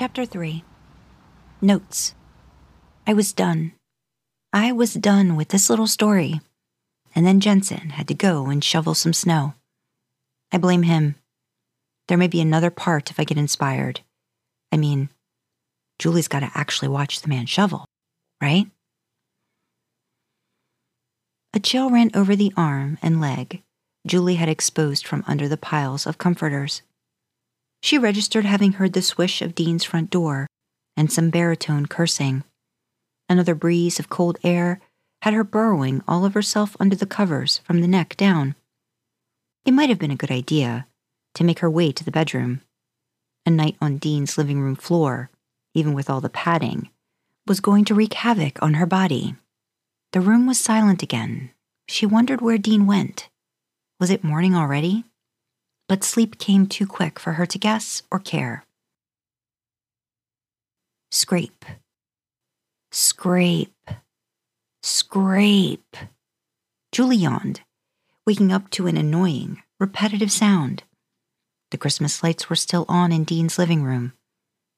Chapter 3 Notes I was done. I was done with this little story. And then Jensen had to go and shovel some snow. I blame him. There may be another part if I get inspired. I mean, Julie's got to actually watch the man shovel, right? A chill ran over the arm and leg Julie had exposed from under the piles of comforters. She registered having heard the swish of Dean's front door and some baritone cursing. Another breeze of cold air had her burrowing all of herself under the covers from the neck down. It might have been a good idea to make her way to the bedroom. A night on Dean's living room floor, even with all the padding, was going to wreak havoc on her body. The room was silent again. She wondered where Dean went. Was it morning already? But sleep came too quick for her to guess or care. Scrape. Scrape. Scrape. Julie yawned, waking up to an annoying, repetitive sound. The Christmas lights were still on in Dean's living room.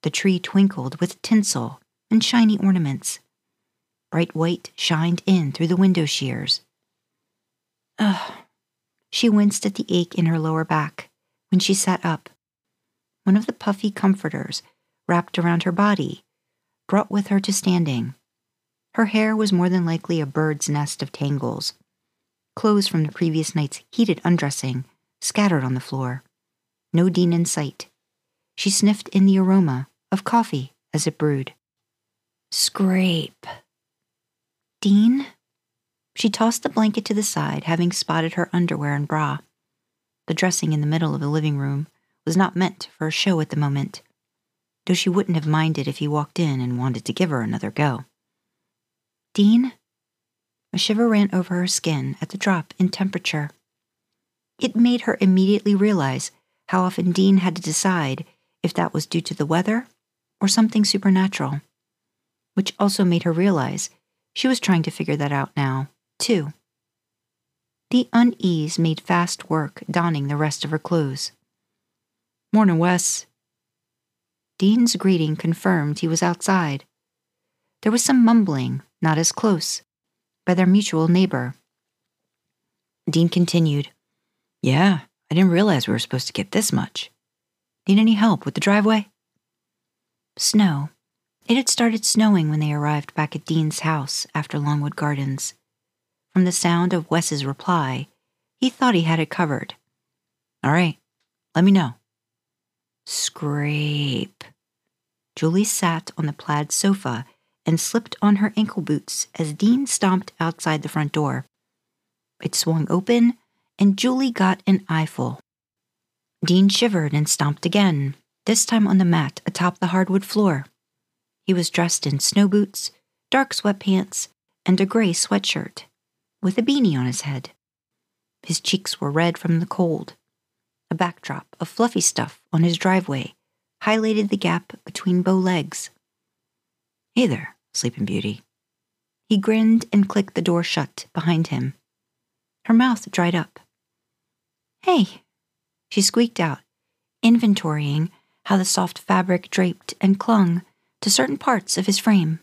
The tree twinkled with tinsel and shiny ornaments. Bright white shined in through the window shears. Ugh, she winced at the ache in her lower back when she sat up. One of the puffy comforters wrapped around her body brought with her to standing. Her hair was more than likely a bird's nest of tangles. Clothes from the previous night's heated undressing scattered on the floor. No Dean in sight. She sniffed in the aroma of coffee as it brewed. Scrape. Dean? She tossed the blanket to the side, having spotted her underwear and bra. The dressing in the middle of the living room was not meant for a show at the moment, though she wouldn't have minded if he walked in and wanted to give her another go. Dean? A shiver ran over her skin at the drop in temperature. It made her immediately realize how often Dean had to decide if that was due to the weather or something supernatural, which also made her realize she was trying to figure that out now too. The unease made fast work donning the rest of her clothes. Morning, Wes. Dean's greeting confirmed he was outside. There was some mumbling, not as close, by their mutual neighbor. Dean continued, Yeah, I didn't realize we were supposed to get this much. Need any help with the driveway? Snow. It had started snowing when they arrived back at Dean's house after Longwood Gardens. From the sound of Wes's reply, he thought he had it covered. All right, let me know. Scrape. Julie sat on the plaid sofa and slipped on her ankle boots as Dean stomped outside the front door. It swung open, and Julie got an eyeful. Dean shivered and stomped again, this time on the mat atop the hardwood floor. He was dressed in snow boots, dark sweatpants, and a gray sweatshirt with a beanie on his head. His cheeks were red from the cold. A backdrop of fluffy stuff on his driveway highlighted the gap between bow legs. Hey there, Sleeping Beauty. He grinned and clicked the door shut behind him. Her mouth dried up. Hey, she squeaked out, inventorying how the soft fabric draped and clung to certain parts of his frame.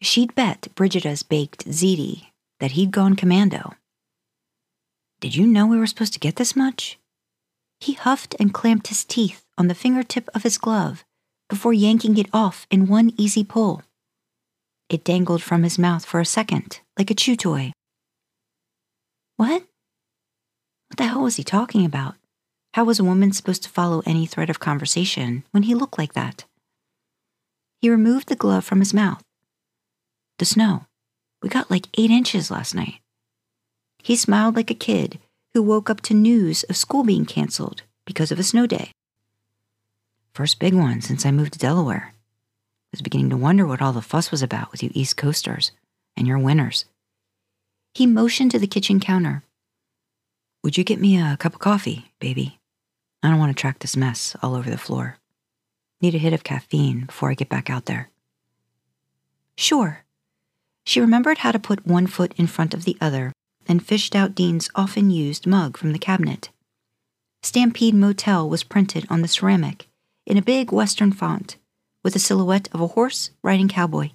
She'd bet Brigida's baked ziti that he'd gone commando. Did you know we were supposed to get this much? He huffed and clamped his teeth on the fingertip of his glove before yanking it off in one easy pull. It dangled from his mouth for a second, like a chew toy. What? What the hell was he talking about? How was a woman supposed to follow any thread of conversation when he looked like that? He removed the glove from his mouth. The snow. We got like eight inches last night. He smiled like a kid who woke up to news of school being canceled because of a snow day. First big one since I moved to Delaware. I Was beginning to wonder what all the fuss was about with you East Coasters and your winters. He motioned to the kitchen counter. Would you get me a cup of coffee, baby? I don't want to track this mess all over the floor. Need a hit of caffeine before I get back out there. Sure, she remembered how to put one foot in front of the other and fished out Dean's often used mug from the cabinet. Stampede Motel was printed on the ceramic in a big Western font with a silhouette of a horse riding cowboy.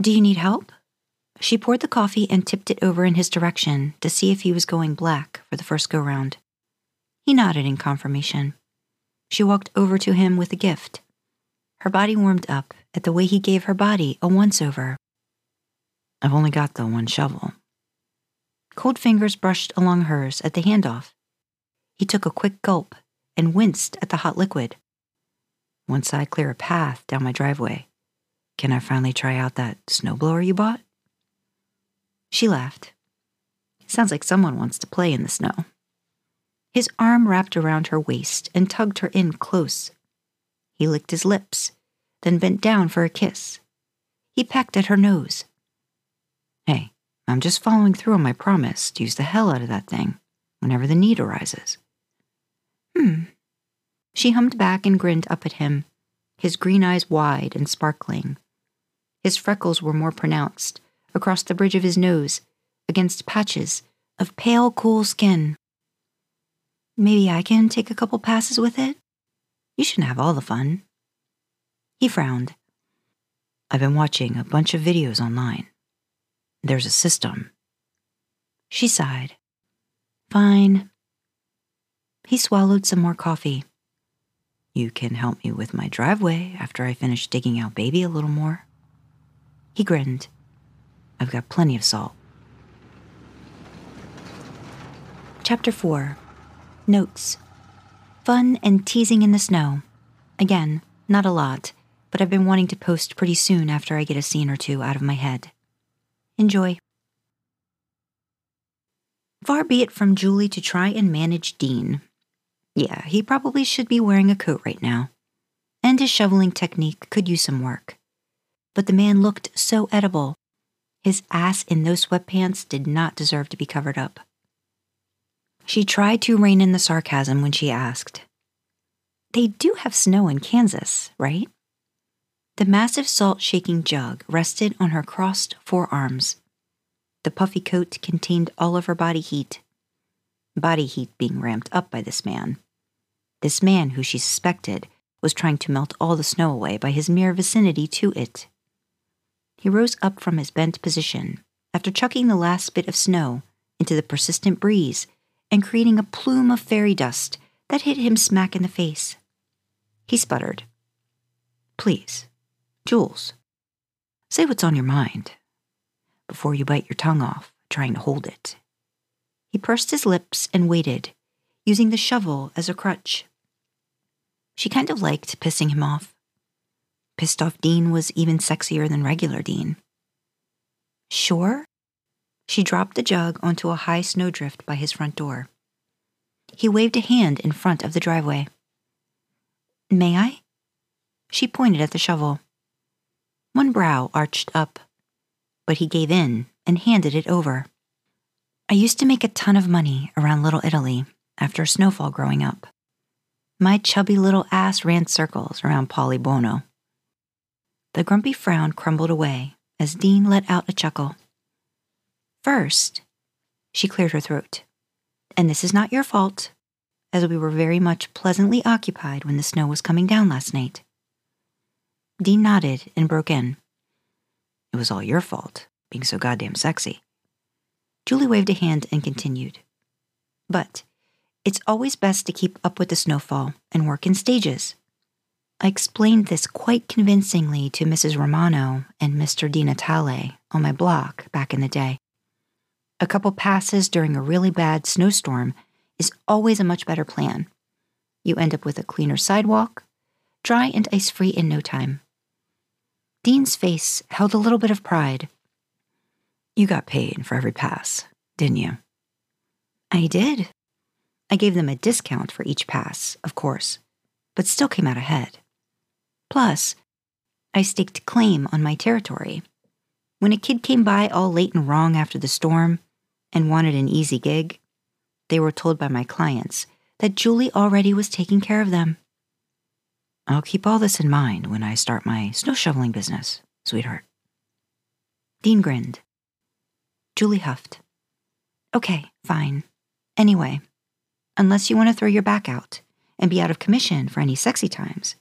Do you need help? She poured the coffee and tipped it over in his direction to see if he was going black for the first go round. He nodded in confirmation. She walked over to him with a gift. Her body warmed up at the way he gave her body a once over. I've only got the one shovel. Cold fingers brushed along hers at the handoff. He took a quick gulp and winced at the hot liquid. Once I clear a path down my driveway, can I finally try out that snowblower you bought? She laughed. Sounds like someone wants to play in the snow. His arm wrapped around her waist and tugged her in close. He licked his lips, then bent down for a kiss. He pecked at her nose. Hey, I'm just following through on my promise to use the hell out of that thing whenever the need arises. Hmm. She hummed back and grinned up at him, his green eyes wide and sparkling. His freckles were more pronounced across the bridge of his nose, against patches of pale, cool skin. Maybe I can take a couple passes with it? You shouldn't have all the fun. He frowned. I've been watching a bunch of videos online. There's a system. She sighed. Fine. He swallowed some more coffee. You can help me with my driveway after I finish digging out baby a little more. He grinned. I've got plenty of salt. Chapter 4 Notes Fun and teasing in the snow. Again, not a lot, but I've been wanting to post pretty soon after I get a scene or two out of my head. Enjoy. Far be it from Julie to try and manage Dean. Yeah, he probably should be wearing a coat right now. And his shoveling technique could use some work. But the man looked so edible. His ass in those sweatpants did not deserve to be covered up. She tried to rein in the sarcasm when she asked, They do have snow in Kansas, right? The massive salt shaking jug rested on her crossed forearms. The puffy coat contained all of her body heat, body heat being ramped up by this man. This man, who she suspected, was trying to melt all the snow away by his mere vicinity to it. He rose up from his bent position after chucking the last bit of snow into the persistent breeze and creating a plume of fairy dust that hit him smack in the face. He sputtered. Please, Jules, say what's on your mind before you bite your tongue off trying to hold it. He pursed his lips and waited, using the shovel as a crutch. She kind of liked pissing him off. Pissed off Dean was even sexier than regular Dean. Sure? She dropped the jug onto a high snowdrift by his front door. He waved a hand in front of the driveway. May I? She pointed at the shovel. One brow arched up, but he gave in and handed it over. I used to make a ton of money around Little Italy after a snowfall growing up. My chubby little ass ran circles around Polly Buono. The grumpy frown crumbled away as Dean let out a chuckle. First, she cleared her throat, and this is not your fault, as we were very much pleasantly occupied when the snow was coming down last night. Dean nodded and broke in. It was all your fault, being so goddamn sexy. Julie waved a hand and continued. But it's always best to keep up with the snowfall and work in stages. I explained this quite convincingly to Mrs. Romano and Mr. Di Natale on my block back in the day. A couple passes during a really bad snowstorm is always a much better plan. You end up with a cleaner sidewalk, dry and ice free in no time. Dean's face held a little bit of pride. You got paid for every pass, didn't you? I did. I gave them a discount for each pass, of course, but still came out ahead. Plus, I staked claim on my territory. When a kid came by all late and wrong after the storm, and wanted an easy gig, they were told by my clients that Julie already was taking care of them. I'll keep all this in mind when I start my snow shoveling business, sweetheart. Dean grinned. Julie huffed. Okay, fine. Anyway, unless you want to throw your back out and be out of commission for any sexy times.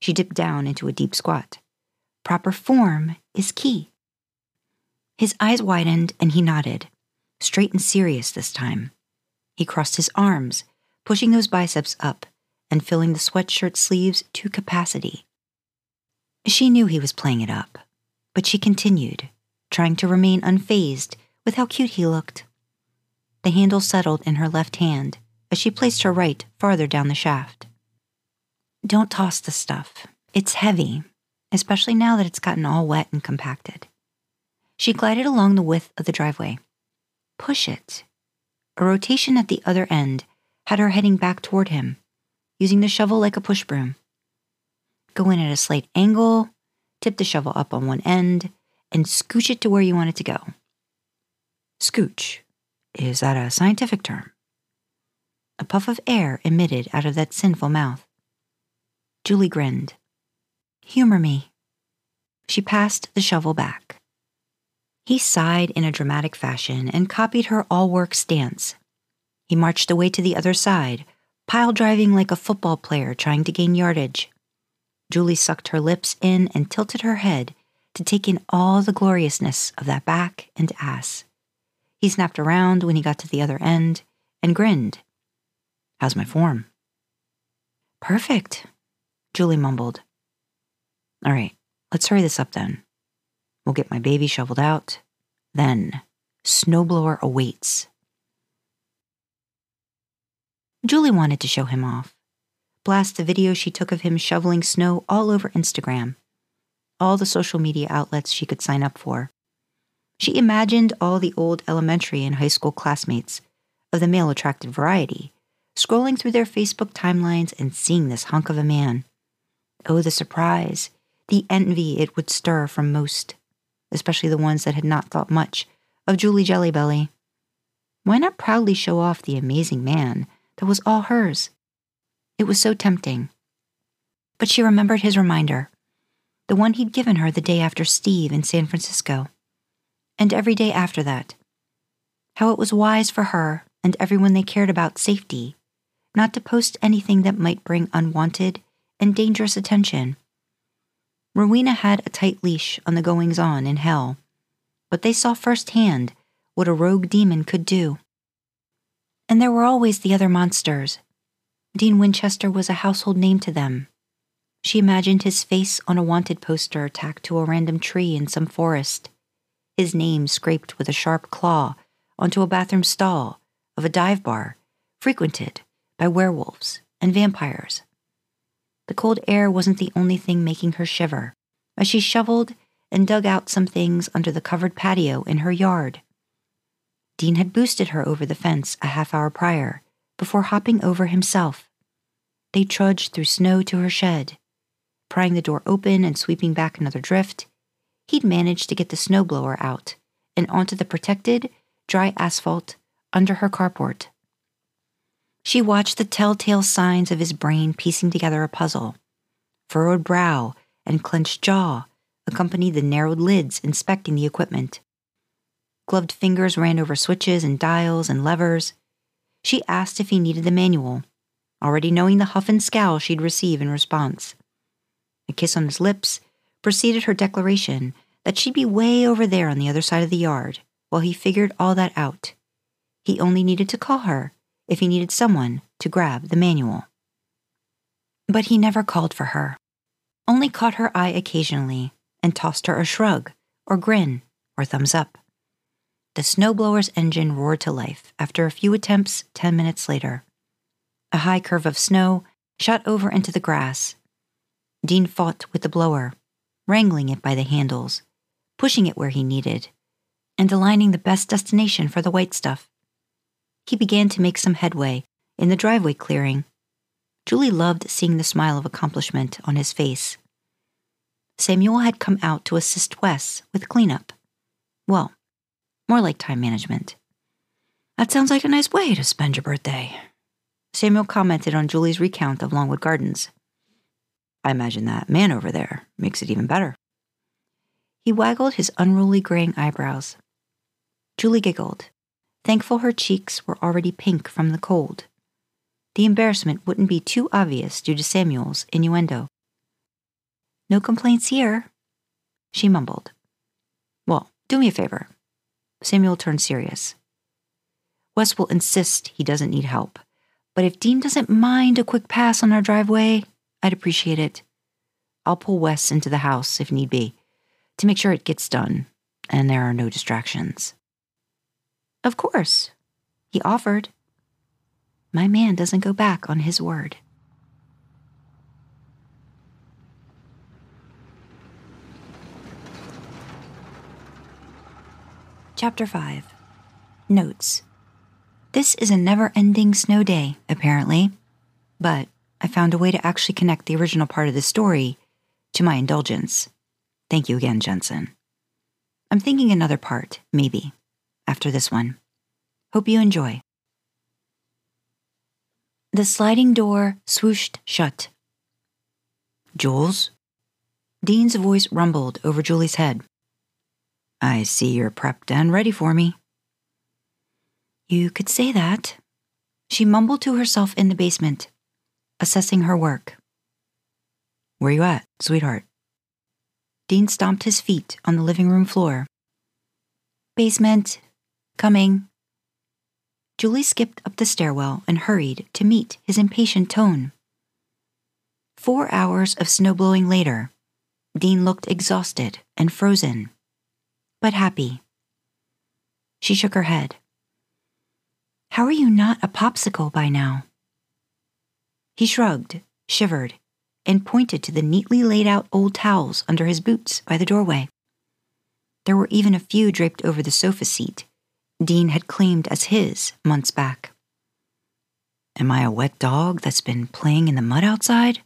She dipped down into a deep squat. Proper form is key. His eyes widened and he nodded, straight and serious this time. He crossed his arms, pushing those biceps up and filling the sweatshirt sleeves to capacity. She knew he was playing it up, but she continued, trying to remain unfazed with how cute he looked. The handle settled in her left hand as she placed her right farther down the shaft. Don't toss the stuff. It's heavy, especially now that it's gotten all wet and compacted. She glided along the width of the driveway. Push it. A rotation at the other end had her heading back toward him, using the shovel like a push broom. Go in at a slight angle, tip the shovel up on one end, and scooch it to where you want it to go. Scooch. Is that a scientific term? A puff of air emitted out of that sinful mouth. Julie grinned. Humor me. She passed the shovel back. He sighed in a dramatic fashion and copied her all work stance. He marched away to the other side, pile driving like a football player trying to gain yardage. Julie sucked her lips in and tilted her head to take in all the gloriousness of that back and ass. He snapped around when he got to the other end and grinned. How's my form? Perfect, Julie mumbled. All right, let's hurry this up then. We'll get my baby shoveled out. Then, snowblower awaits. Julie wanted to show him off. Blast the video she took of him shoveling snow all over Instagram, all the social media outlets she could sign up for. She imagined all the old elementary and high school classmates of the male attracted variety scrolling through their Facebook timelines and seeing this hunk of a man. Oh, the surprise, the envy it would stir from most especially the ones that had not thought much of Julie Jellybelly. Why not proudly show off the amazing man that was all hers? It was so tempting. But she remembered his reminder, the one he'd given her the day after Steve in San Francisco, and every day after that. How it was wise for her and everyone they cared about safety not to post anything that might bring unwanted and dangerous attention Rowena had a tight leash on the goings on in hell, but they saw firsthand what a rogue demon could do. And there were always the other monsters. Dean Winchester was a household name to them. She imagined his face on a wanted poster tacked to a random tree in some forest, his name scraped with a sharp claw onto a bathroom stall of a dive bar frequented by werewolves and vampires. The cold air wasn't the only thing making her shiver as she shoveled and dug out some things under the covered patio in her yard. Dean had boosted her over the fence a half hour prior before hopping over himself. They trudged through snow to her shed. Prying the door open and sweeping back another drift, he'd managed to get the snowblower out and onto the protected, dry asphalt under her carport. She watched the telltale signs of his brain piecing together a puzzle furrowed brow and clenched jaw accompanied the narrowed lids inspecting the equipment. Gloved fingers ran over switches and dials and levers. She asked if he needed the manual, already knowing the huff and scowl she'd receive in response. A kiss on his lips preceded her declaration that she'd be way over there on the other side of the yard while he figured all that out. He only needed to call her if he needed someone to grab the manual. But he never called for her, only caught her eye occasionally and tossed her a shrug, or grin, or thumbs up. The snowblower's engine roared to life after a few attempts ten minutes later. A high curve of snow shot over into the grass. Dean fought with the blower, wrangling it by the handles, pushing it where he needed, and aligning the best destination for the white stuff he began to make some headway in the driveway clearing. Julie loved seeing the smile of accomplishment on his face. Samuel had come out to assist Wes with cleanup. Well, more like time management. That sounds like a nice way to spend your birthday. Samuel commented on Julie's recount of Longwood Gardens. I imagine that man over there makes it even better. He waggled his unruly graying eyebrows. Julie giggled thankful her cheeks were already pink from the cold. the embarrassment wouldn't be too obvious due to Samuel's innuendo. No complaints here, she mumbled. Well, do me a favor. Samuel turned serious. Wes will insist he doesn't need help, but if Dean doesn't mind a quick pass on our driveway, I'd appreciate it. I'll pull Wes into the house if need be to make sure it gets done and there are no distractions. Of course, he offered. My man doesn't go back on his word. Chapter 5 Notes This is a never ending snow day, apparently, but I found a way to actually connect the original part of the story to my indulgence. Thank you again, Jensen. I'm thinking another part, maybe, after this one. Hope you enjoy. The sliding door swooshed shut. Jules? Dean's voice rumbled over Julie's head. I see you're prepped and ready for me. You could say that. She mumbled to herself in the basement, assessing her work. Where you at, sweetheart? Dean stomped his feet on the living room floor. Basement. Coming. Julie skipped up the stairwell and hurried to meet his impatient tone. Four hours of snowblowing later, Dean looked exhausted and frozen but happy. She shook her head. How are you not a popsicle by now? He shrugged, shivered, and pointed to the neatly laid out old towels under his boots by the doorway. There were even a few draped over the sofa seat Dean had claimed as his months back. Am I a wet dog that's been playing in the mud outside?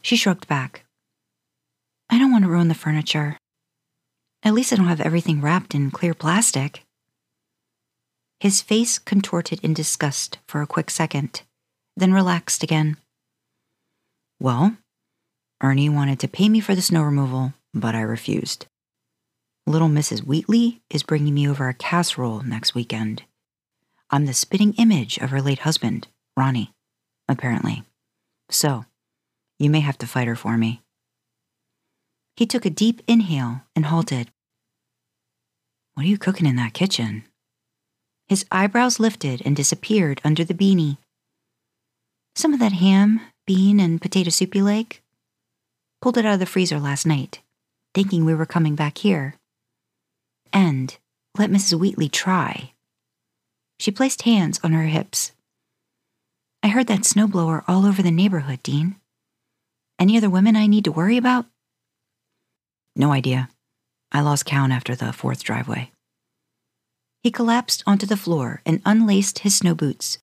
She shrugged back. I don't want to ruin the furniture. At least I don't have everything wrapped in clear plastic. His face contorted in disgust for a quick second, then relaxed again. Well, Ernie wanted to pay me for the snow removal, but I refused. Little Mrs. Wheatley is bringing me over a casserole next weekend. I'm the spitting image of her late husband, Ronnie, apparently. So, you may have to fight her for me. He took a deep inhale and halted. What are you cooking in that kitchen? His eyebrows lifted and disappeared under the beanie. Some of that ham, bean, and potato soup you like? Pulled it out of the freezer last night, thinking we were coming back here. And let Mrs. Wheatley try. She placed hands on her hips. I heard that snowblower all over the neighborhood, Dean. Any other women I need to worry about? No idea. I lost count after the fourth driveway. He collapsed onto the floor and unlaced his snow boots.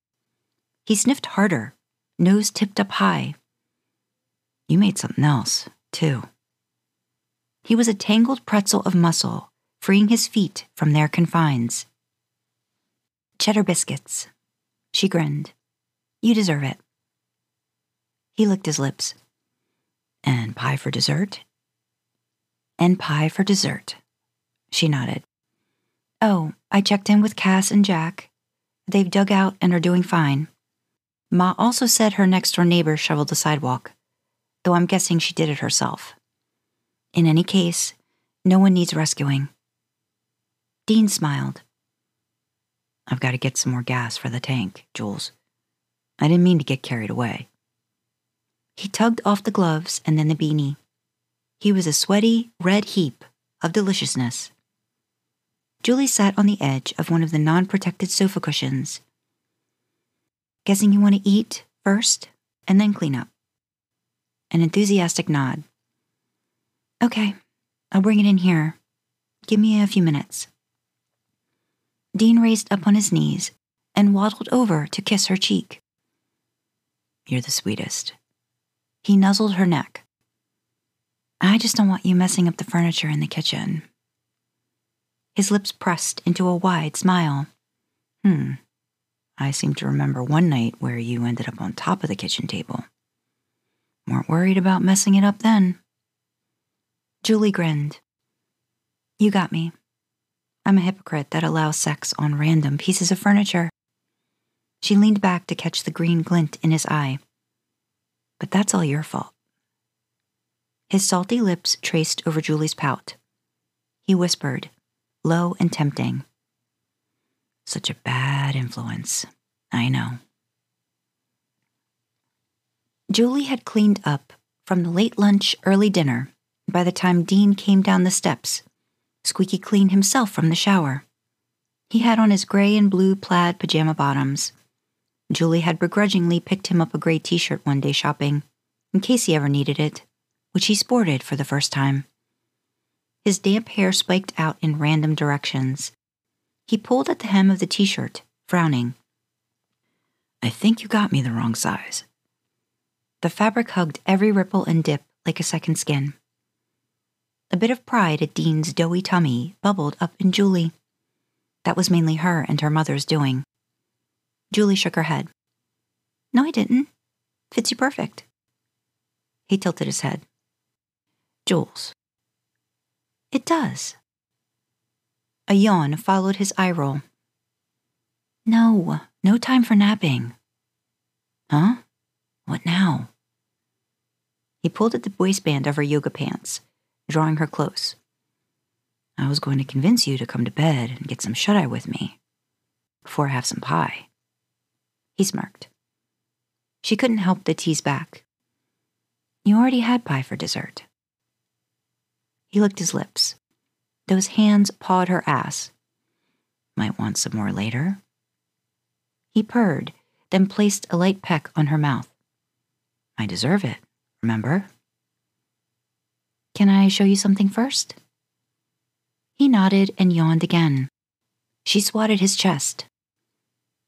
He sniffed harder, nose tipped up high. You made something else, too. He was a tangled pretzel of muscle, freeing his feet from their confines. Cheddar biscuits. She grinned. You deserve it. He licked his lips. And pie for dessert? And pie for dessert. She nodded. Oh, I checked in with Cass and Jack. They've dug out and are doing fine. Ma also said her next door neighbor shoveled the sidewalk, though I'm guessing she did it herself. In any case, no one needs rescuing. Dean smiled. I've got to get some more gas for the tank, Jules. I didn't mean to get carried away. He tugged off the gloves and then the beanie. He was a sweaty, red heap of deliciousness. Julie sat on the edge of one of the non protected sofa cushions. Guessing you want to eat first and then clean up. An enthusiastic nod. Okay, I'll bring it in here. Give me a few minutes. Dean raised up on his knees and waddled over to kiss her cheek. You're the sweetest. He nuzzled her neck. I just don't want you messing up the furniture in the kitchen. His lips pressed into a wide smile. Hmm. I seem to remember one night where you ended up on top of the kitchen table. Weren't worried about messing it up then. Julie grinned. You got me. I'm a hypocrite that allows sex on random pieces of furniture. She leaned back to catch the green glint in his eye. But that's all your fault. His salty lips traced over Julie's pout. He whispered, low and tempting. Such a bad influence. I know. Julie had cleaned up from the late lunch, early dinner by the time Dean came down the steps, squeaky clean himself from the shower. He had on his gray and blue plaid pajama bottoms. Julie had begrudgingly picked him up a gray t shirt one day shopping, in case he ever needed it which he sported for the first time. His damp hair spiked out in random directions. He pulled at the hem of the t shirt, frowning. I think you got me the wrong size. The fabric hugged every ripple and dip like a second skin. A bit of pride at Dean's doughy tummy bubbled up in Julie. That was mainly her and her mother's doing. Julie shook her head. No, I didn't. Fits you perfect. He tilted his head. Jules. It does. A yawn followed his eye roll. No, no time for napping. Huh? What now? He pulled at the waistband of her yoga pants, drawing her close. I was going to convince you to come to bed and get some shut eye with me before I have some pie. He smirked. She couldn't help but tease back. You already had pie for dessert. He licked his lips. Those hands pawed her ass. Might want some more later. He purred, then placed a light peck on her mouth. I deserve it, remember? Can I show you something first? He nodded and yawned again. She swatted his chest.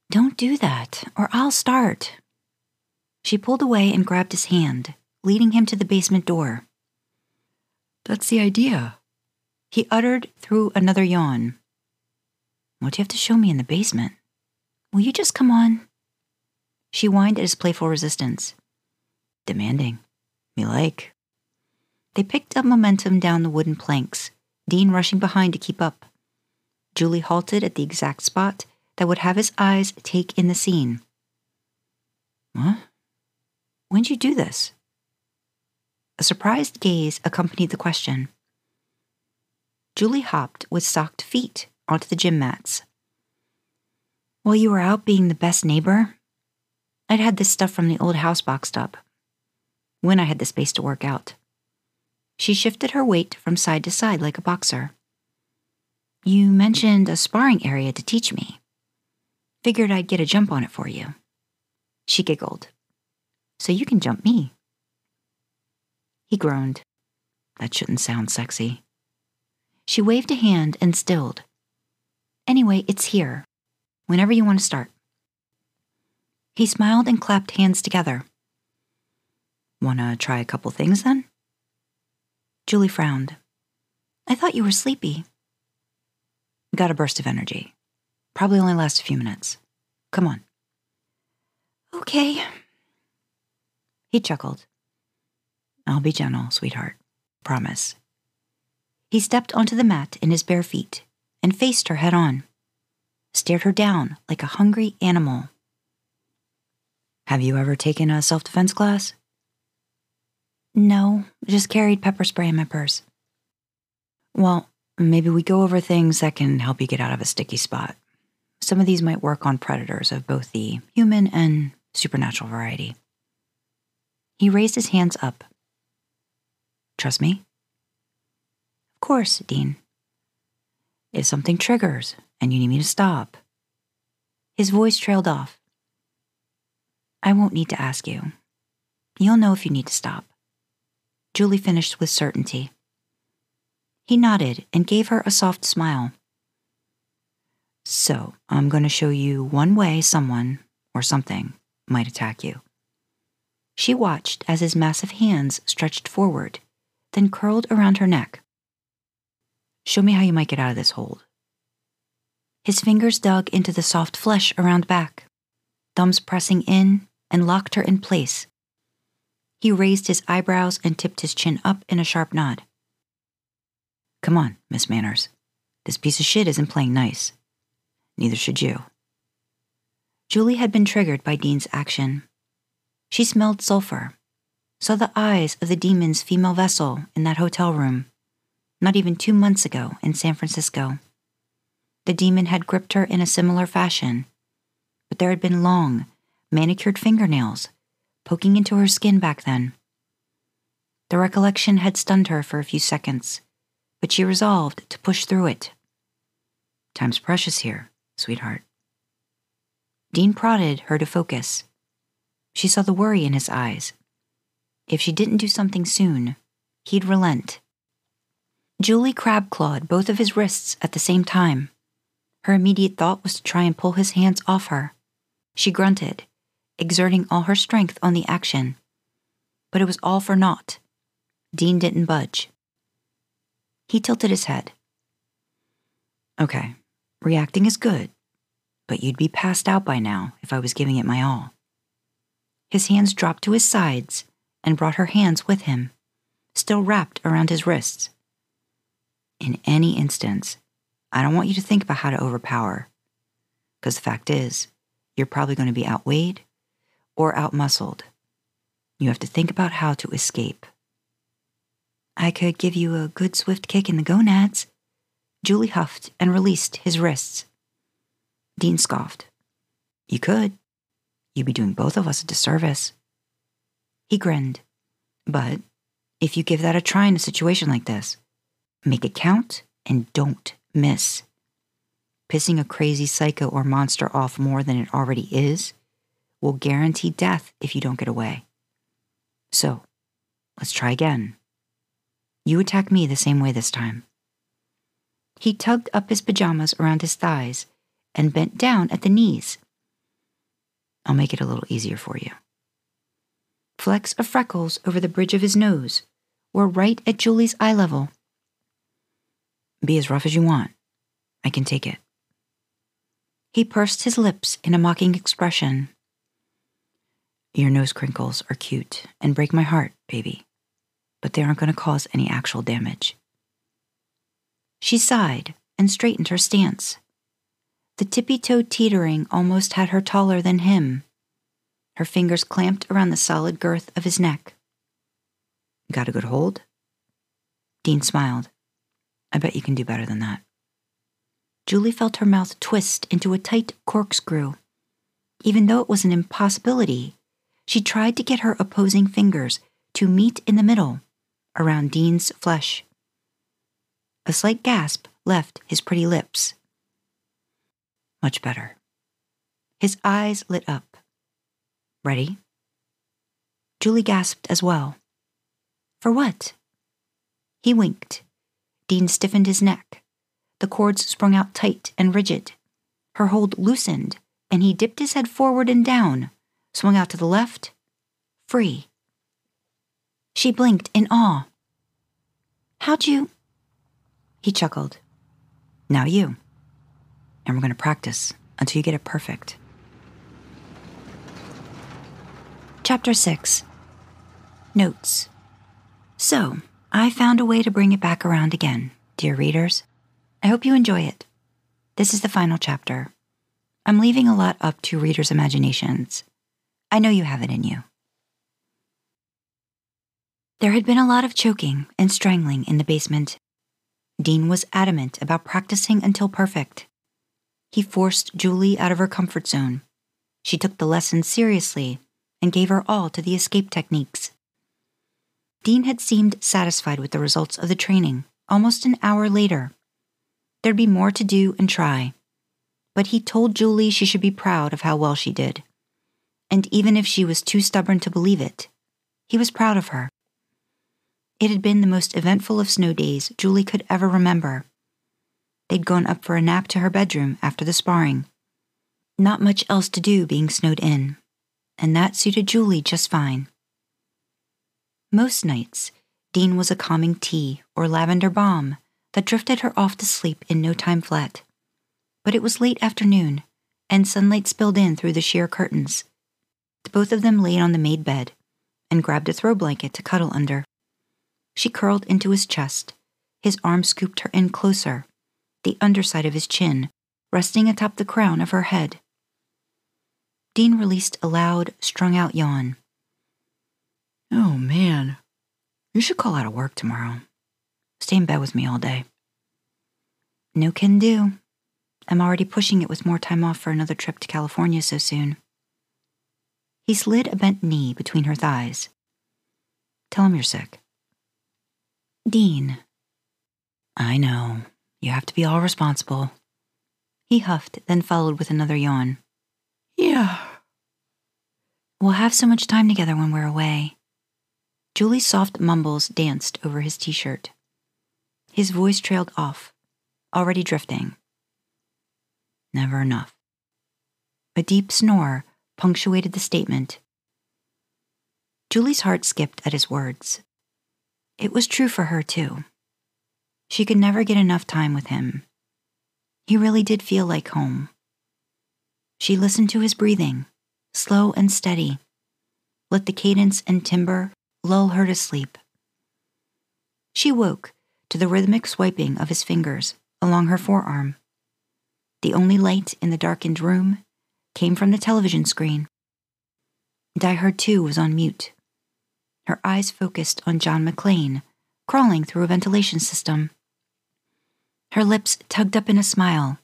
Don't do that, or I'll start. She pulled away and grabbed his hand, leading him to the basement door. That's the idea. He uttered through another yawn. What do you have to show me in the basement? Will you just come on? She whined at his playful resistance. Demanding. Me like. They picked up momentum down the wooden planks, Dean rushing behind to keep up. Julie halted at the exact spot that would have his eyes take in the scene. Huh? When'd you do this? A surprised gaze accompanied the question. Julie hopped with socked feet onto the gym mats. While you were out being the best neighbor, I'd had this stuff from the old house boxed up. When I had the space to work out. She shifted her weight from side to side like a boxer. You mentioned a sparring area to teach me. Figured I'd get a jump on it for you. She giggled. So you can jump me. He groaned. That shouldn't sound sexy. She waved a hand and stilled. Anyway, it's here. Whenever you want to start. He smiled and clapped hands together. Wanna try a couple things then? Julie frowned. I thought you were sleepy. Got a burst of energy. Probably only lasts a few minutes. Come on. Okay. He chuckled. I'll be gentle, sweetheart. Promise. He stepped onto the mat in his bare feet and faced her head on, stared her down like a hungry animal. Have you ever taken a self defense class? No, just carried pepper spray in my purse. Well, maybe we go over things that can help you get out of a sticky spot. Some of these might work on predators of both the human and supernatural variety. He raised his hands up, Trust me? Of course, Dean. If something triggers and you need me to stop. His voice trailed off. I won't need to ask you. You'll know if you need to stop. Julie finished with certainty. He nodded and gave her a soft smile. So, I'm going to show you one way someone, or something, might attack you. She watched as his massive hands stretched forward then curled around her neck. Show me how you might get out of this hold. His fingers dug into the soft flesh around back, thumbs pressing in and locked her in place. He raised his eyebrows and tipped his chin up in a sharp nod. Come on, Miss Manners. This piece of shit isn't playing nice. Neither should you. Julie had been triggered by Dean's action. She smelled sulfur, saw the eyes of the demon's female vessel in that hotel room, not even two months ago in San Francisco. The demon had gripped her in a similar fashion, but there had been long, manicured fingernails poking into her skin back then. The recollection had stunned her for a few seconds, but she resolved to push through it. Time's precious here, sweetheart. Dean prodded her to focus. She saw the worry in his eyes. If she didn't do something soon, he'd relent. Julie crab clawed both of his wrists at the same time. Her immediate thought was to try and pull his hands off her. She grunted, exerting all her strength on the action. But it was all for naught. Dean didn't budge. He tilted his head. Okay, reacting is good, but you'd be passed out by now if I was giving it my all. His hands dropped to his sides and brought her hands with him, still wrapped around his wrists. In any instance, I don't want you to think about how to overpower, because the fact is, you're probably going to be outweighed or outmuscled. You have to think about how to escape. I could give you a good swift kick in the gonads. Julie huffed and released his wrists. Dean scoffed. You could. You'd be doing both of us a disservice. He grinned. But if you give that a try in a situation like this, make it count and don't miss. Pissing a crazy psycho or monster off more than it already is will guarantee death if you don't get away. So, let's try again. You attack me the same way this time. He tugged up his pajamas around his thighs and bent down at the knees. I'll make it a little easier for you. Flecks of freckles over the bridge of his nose were right at Julie's eye level. Be as rough as you want. I can take it. He pursed his lips in a mocking expression. Your nose crinkles are cute and break my heart, baby but they aren't going to cause any actual damage. She sighed and straightened her stance. The tippy toe teetering almost had her taller than him. Her fingers clamped around the solid girth of his neck. Got a good hold? Dean smiled. I bet you can do better than that. Julie felt her mouth twist into a tight corkscrew. Even though it was an impossibility, she tried to get her opposing fingers to meet in the middle around Dean's flesh. A slight gasp left his pretty lips. Much better. His eyes lit up. Ready? Julie gasped as well. For what? He winked. Dean stiffened his neck. The cords sprung out tight and rigid. Her hold loosened, and he dipped his head forward and down, swung out to the left, free. She blinked in awe. How'd you? He chuckled. Now you. And we're going to practice until you get it perfect. Chapter 6 Notes. So, I found a way to bring it back around again, dear readers. I hope you enjoy it. This is the final chapter. I'm leaving a lot up to readers' imaginations. I know you have it in you. There had been a lot of choking and strangling in the basement. Dean was adamant about practicing until perfect. He forced Julie out of her comfort zone. She took the lesson seriously and gave her all to the escape techniques. Dean had seemed satisfied with the results of the training almost an hour later. There'd be more to do and try, but he told Julie she should be proud of how well she did. And even if she was too stubborn to believe it, he was proud of her. It had been the most eventful of snow days Julie could ever remember. They'd gone up for a nap to her bedroom after the sparring. Not much else to do being snowed in, and that suited Julie just fine. Most nights, Dean was a calming tea or lavender balm that drifted her off to sleep in no time flat. But it was late afternoon, and sunlight spilled in through the sheer curtains. The Both of them laid on the made bed and grabbed a throw blanket to cuddle under. She curled into his chest. His arm scooped her in closer, the underside of his chin resting atop the crown of her head. Dean released a loud, strung out yawn. Oh, man. You should call out of work tomorrow. Stay in bed with me all day. No can do. I'm already pushing it with more time off for another trip to California so soon. He slid a bent knee between her thighs. Tell him you're sick. Dean. I know. You have to be all responsible. He huffed, then followed with another yawn. Yeah. We'll have so much time together when we're away. Julie's soft mumbles danced over his t shirt. His voice trailed off, already drifting. Never enough. A deep snore punctuated the statement. Julie's heart skipped at his words. It was true for her, too. She could never get enough time with him. He really did feel like home. She listened to his breathing, slow and steady, let the cadence and timbre lull her to sleep. She woke to the rhythmic swiping of his fingers along her forearm. The only light in the darkened room came from the television screen. Die Hard 2 was on mute. Her eyes focused on John McClane, crawling through a ventilation system. Her lips tugged up in a smile,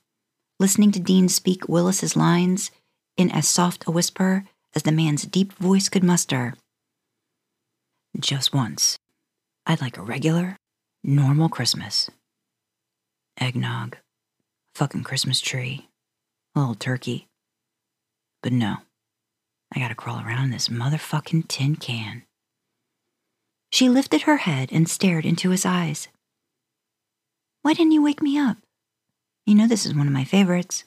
listening to Dean speak Willis's lines in as soft a whisper as the man's deep voice could muster. Just once, I'd like a regular, normal Christmas. Eggnog, fucking Christmas tree, a little turkey. But no, I gotta crawl around in this motherfucking tin can. She lifted her head and stared into his eyes. Why didn't you wake me up? You know this is one of my favorites.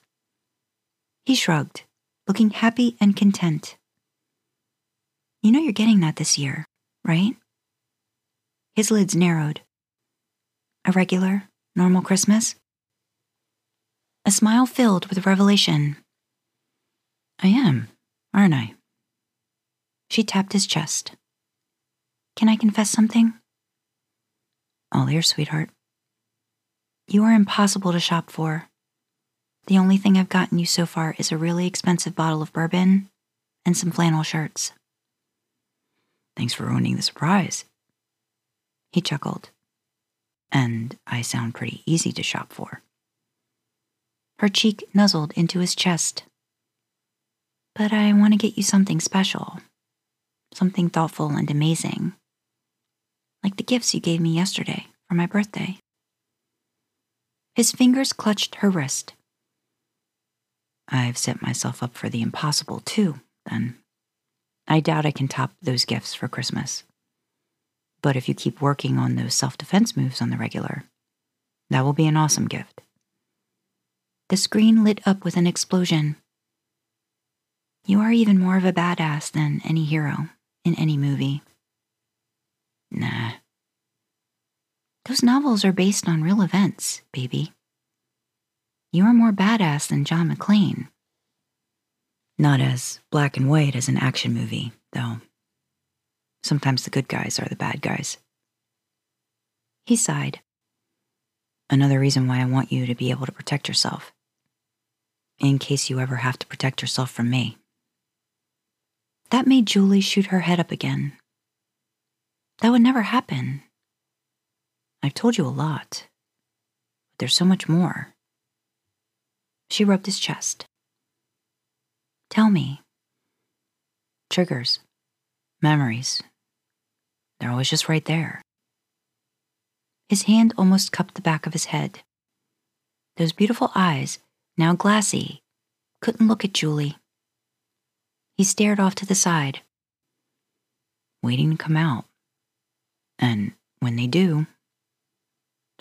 He shrugged, looking happy and content. You know you're getting that this year, right? His lids narrowed. A regular, normal Christmas? A smile filled with revelation. I am, aren't I? She tapped his chest. Can I confess something? All ears, sweetheart. You are impossible to shop for. The only thing I've gotten you so far is a really expensive bottle of bourbon and some flannel shirts. Thanks for ruining the surprise. He chuckled. And I sound pretty easy to shop for. Her cheek nuzzled into his chest. But I want to get you something special, something thoughtful and amazing, like the gifts you gave me yesterday for my birthday. His fingers clutched her wrist. I've set myself up for the impossible, too, then. I doubt I can top those gifts for Christmas. But if you keep working on those self defense moves on the regular, that will be an awesome gift. The screen lit up with an explosion. You are even more of a badass than any hero in any movie. Nah. Those novels are based on real events, baby. You are more badass than John McClane. Not as black and white as an action movie, though. Sometimes the good guys are the bad guys. He sighed. Another reason why I want you to be able to protect yourself. In case you ever have to protect yourself from me. That made Julie shoot her head up again. That would never happen. I've told you a lot, but there's so much more. She rubbed his chest. Tell me. Triggers, memories. They're always just right there. His hand almost cupped the back of his head. Those beautiful eyes, now glassy, couldn't look at Julie. He stared off to the side, waiting to come out. And when they do,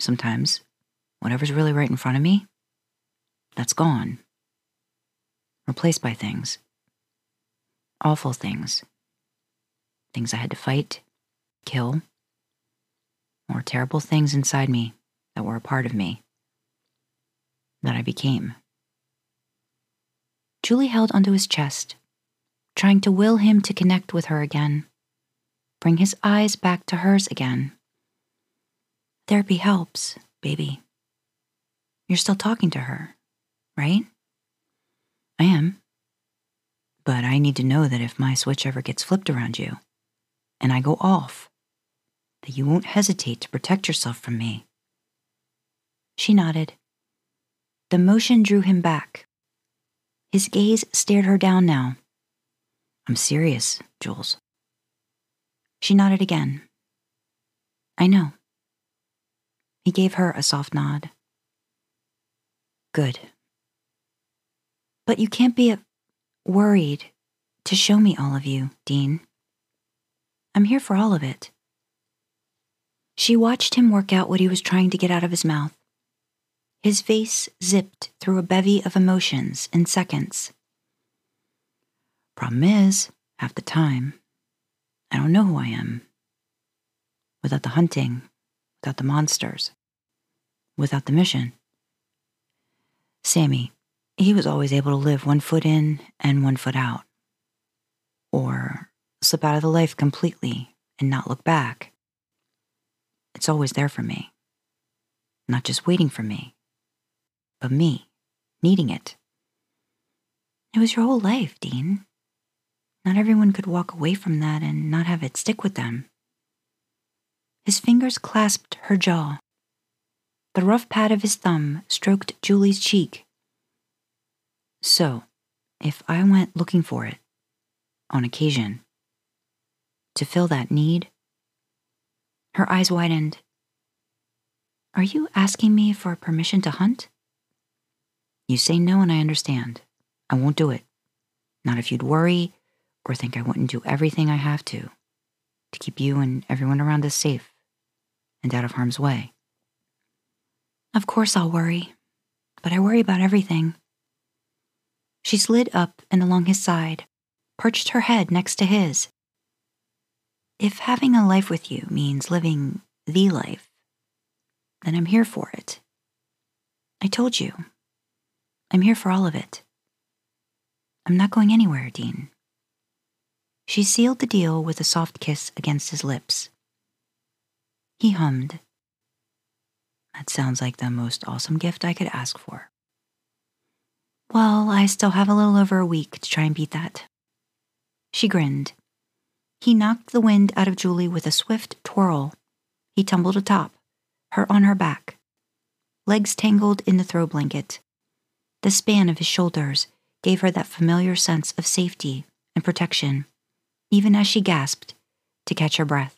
sometimes whatever's really right in front of me, that's gone. Replaced by things. Awful things. Things I had to fight, kill, or terrible things inside me that were a part of me, that I became. Julie held onto his chest trying to will him to connect with her again, bring his eyes back to hers again. Therapy helps, baby. You're still talking to her, right? I am. But I need to know that if my switch ever gets flipped around you and I go off, that you won't hesitate to protect yourself from me. She nodded. The motion drew him back. His gaze stared her down now. I'm serious, Jules. She nodded again. I know. He gave her a soft nod. Good. But you can't be worried to show me all of you, Dean. I'm here for all of it. She watched him work out what he was trying to get out of his mouth. His face zipped through a bevy of emotions in seconds. Problem is, half the time, I don't know who I am. Without the hunting, without the monsters, without the mission. Sammy, he was always able to live one foot in and one foot out. Or slip out of the life completely and not look back. It's always there for me. Not just waiting for me, but me needing it. It was your whole life, Dean. Not everyone could walk away from that and not have it stick with them. His fingers clasped her jaw. The rough pad of his thumb stroked Julie's cheek. So, if I went looking for it, on occasion, to fill that need, her eyes widened. Are you asking me for permission to hunt? You say no, and I understand. I won't do it. Not if you'd worry or think I wouldn't do everything I have to to keep you and everyone around us safe and out of harm's way. Of course I'll worry, but I worry about everything. She slid up and along his side, perched her head next to his. If having a life with you means living the life, then I'm here for it. I told you. I'm here for all of it. I'm not going anywhere, Dean. She sealed the deal with a soft kiss against his lips. He hummed. That sounds like the most awesome gift I could ask for. Well, I still have a little over a week to try and beat that. She grinned. He knocked the wind out of Julie with a swift twirl. He tumbled atop, her on her back, legs tangled in the throw blanket. The span of his shoulders gave her that familiar sense of safety and protection even as she gasped to catch her breath.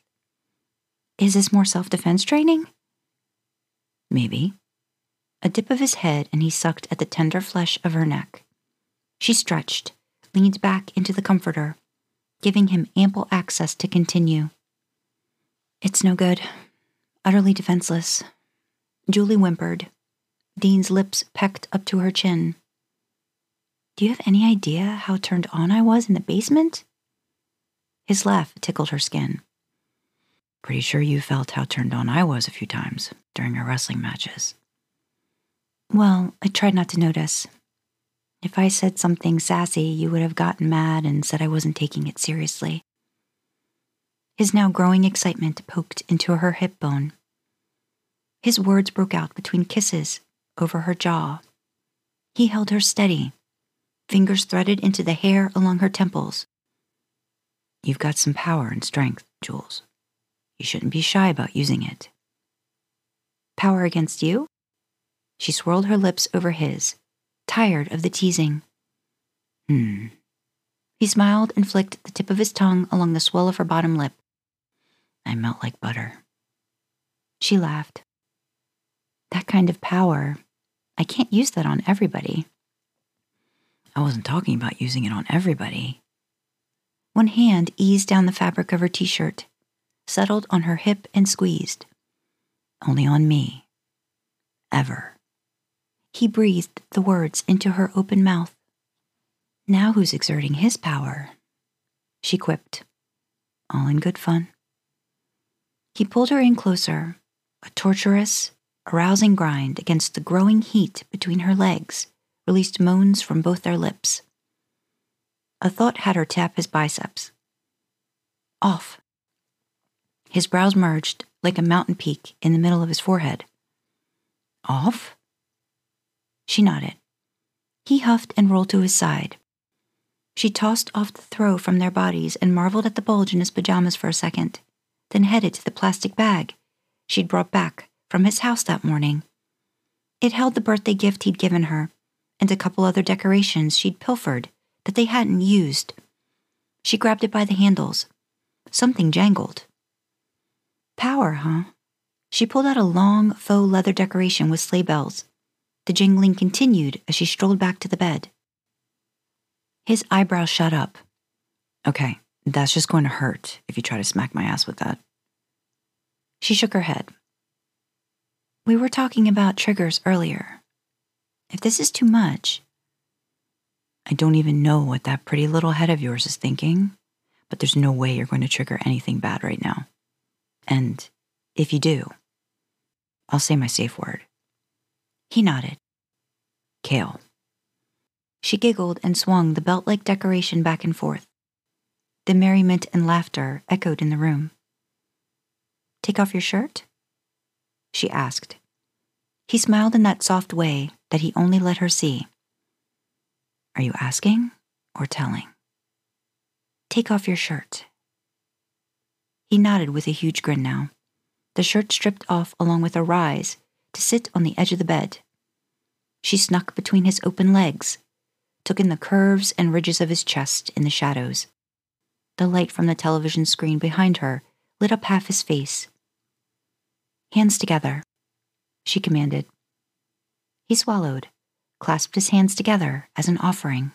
Is this more self defense training? Maybe. A dip of his head, and he sucked at the tender flesh of her neck. She stretched, leaned back into the comforter, giving him ample access to continue. It's no good. Utterly defenseless. Julie whimpered. Dean's lips pecked up to her chin. Do you have any idea how turned on I was in the basement? His laugh tickled her skin. Pretty sure you felt how turned on I was a few times during our wrestling matches. Well, I tried not to notice. If I said something sassy, you would have gotten mad and said I wasn't taking it seriously. His now growing excitement poked into her hip bone. His words broke out between kisses over her jaw. He held her steady, fingers threaded into the hair along her temples, You've got some power and strength, Jules. You shouldn't be shy about using it. Power against you? She swirled her lips over his, tired of the teasing. Hmm. He smiled and flicked the tip of his tongue along the swell of her bottom lip. I melt like butter. She laughed. That kind of power, I can't use that on everybody. I wasn't talking about using it on everybody. One hand eased down the fabric of her t shirt, settled on her hip and squeezed. Only on me. Ever. He breathed the words into her open mouth. Now who's exerting his power? She quipped. All in good fun. He pulled her in closer, a torturous, arousing grind against the growing heat between her legs released moans from both their lips. A thought had her tap his biceps. Off. His brows merged like a mountain peak in the middle of his forehead. Off? She nodded. He huffed and rolled to his side. She tossed off the throw from their bodies and marveled at the bulge in his pajamas for a second, then headed to the plastic bag she'd brought back from his house that morning. It held the birthday gift he'd given her and a couple other decorations she'd pilfered that they hadn't used. She grabbed it by the handles. Something jangled. Power, huh? She pulled out a long faux leather decoration with sleigh bells. The jingling continued as she strolled back to the bed. His eyebrows shot up. Okay, that's just going to hurt if you try to smack my ass with that. She shook her head. We were talking about triggers earlier. If this is too much, I don't even know what that pretty little head of yours is thinking, but there's no way you're going to trigger anything bad right now. And if you do, I'll say my safe word. He nodded. Kale. She giggled and swung the belt like decoration back and forth. The merriment and laughter echoed in the room. Take off your shirt? She asked. He smiled in that soft way that he only let her see. Are you asking or telling? Take off your shirt. He nodded with a huge grin now. The shirt stripped off along with a rise to sit on the edge of the bed. She snuck between his open legs, took in the curves and ridges of his chest in the shadows. The light from the television screen behind her lit up half his face. Hands together, she commanded. He swallowed, clasped his hands together as an offering.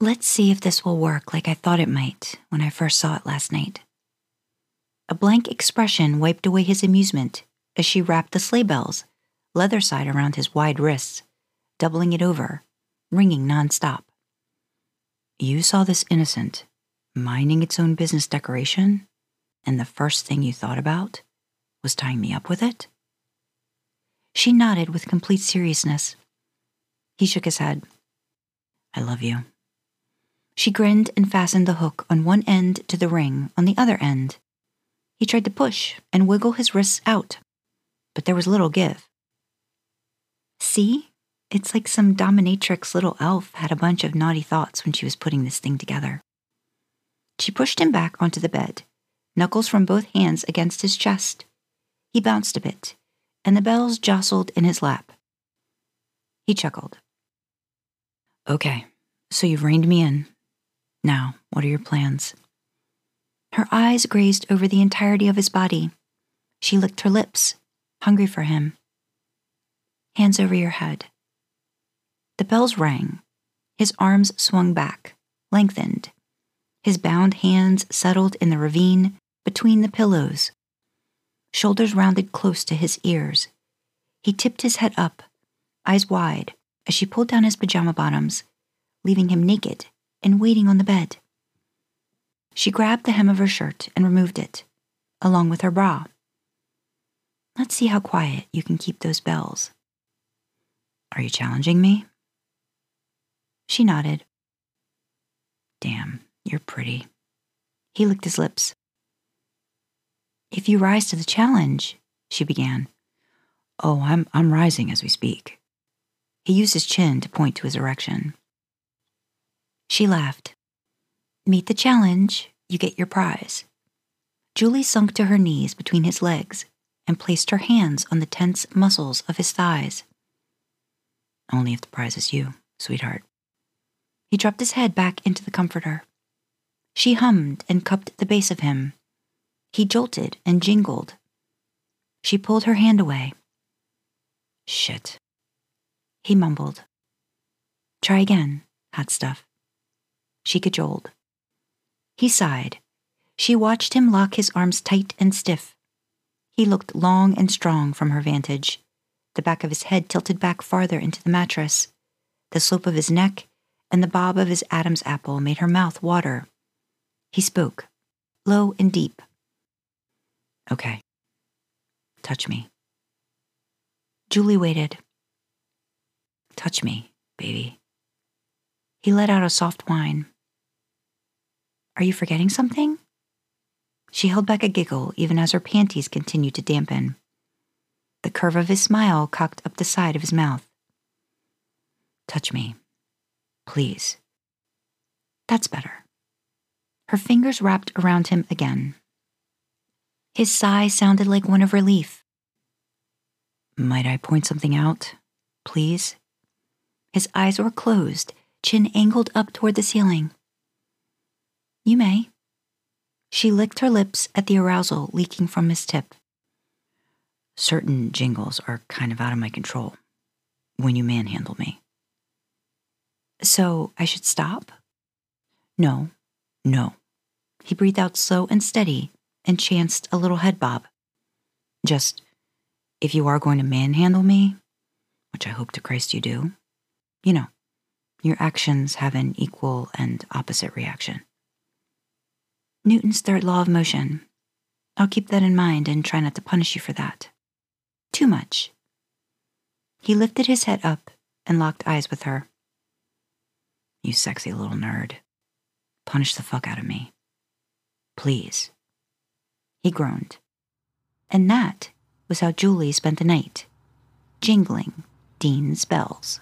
Let's see if this will work like I thought it might when I first saw it last night. A blank expression wiped away his amusement as she wrapped the sleigh bells, leather side around his wide wrists, doubling it over, ringing nonstop. You saw this innocent, minding its own business decoration, and the first thing you thought about was tying me up with it? She nodded with complete seriousness. He shook his head. I love you. She grinned and fastened the hook on one end to the ring on the other end. He tried to push and wiggle his wrists out, but there was little give. See? It's like some dominatrix little elf had a bunch of naughty thoughts when she was putting this thing together. She pushed him back onto the bed, knuckles from both hands against his chest. He bounced a bit, and the bells jostled in his lap. He chuckled. Okay, so you've reined me in. Now, what are your plans? Her eyes grazed over the entirety of his body. She licked her lips, hungry for him. Hands over your head. The bells rang. His arms swung back, lengthened. His bound hands settled in the ravine between the pillows, shoulders rounded close to his ears. He tipped his head up, eyes wide, as she pulled down his pajama bottoms, leaving him naked and waiting on the bed. She grabbed the hem of her shirt and removed it, along with her bra. Let's see how quiet you can keep those bells. Are you challenging me? She nodded. Damn, you're pretty. He licked his lips. If you rise to the challenge, she began. Oh, I'm, I'm rising as we speak. He used his chin to point to his erection. She laughed. Meet the challenge, you get your prize. Julie sunk to her knees between his legs and placed her hands on the tense muscles of his thighs. Only if the prize is you, sweetheart. He dropped his head back into the comforter. She hummed and cupped the base of him, he jolted and jingled. She pulled her hand away. Shit. He mumbled. Try again, hot stuff. She cajoled. He sighed. She watched him lock his arms tight and stiff. He looked long and strong from her vantage. The back of his head tilted back farther into the mattress. The slope of his neck and the bob of his Adam's apple made her mouth water. He spoke, low and deep. Okay. Touch me. Julie waited. Touch me, baby. He let out a soft whine. Are you forgetting something? She held back a giggle even as her panties continued to dampen. The curve of his smile cocked up the side of his mouth. Touch me. Please. That's better. Her fingers wrapped around him again. His sigh sounded like one of relief. Might I point something out, please? His eyes were closed, chin angled up toward the ceiling. You may. She licked her lips at the arousal leaking from his tip. Certain jingles are kind of out of my control when you manhandle me. So I should stop? No, no. He breathed out slow and steady and chanced a little head bob. Just, if you are going to manhandle me, which I hope to Christ you do, you know, your actions have an equal and opposite reaction. Newton's third law of motion. I'll keep that in mind and try not to punish you for that. Too much. He lifted his head up and locked eyes with her. You sexy little nerd. Punish the fuck out of me. Please. He groaned. And that was how Julie spent the night, jingling Dean's bells.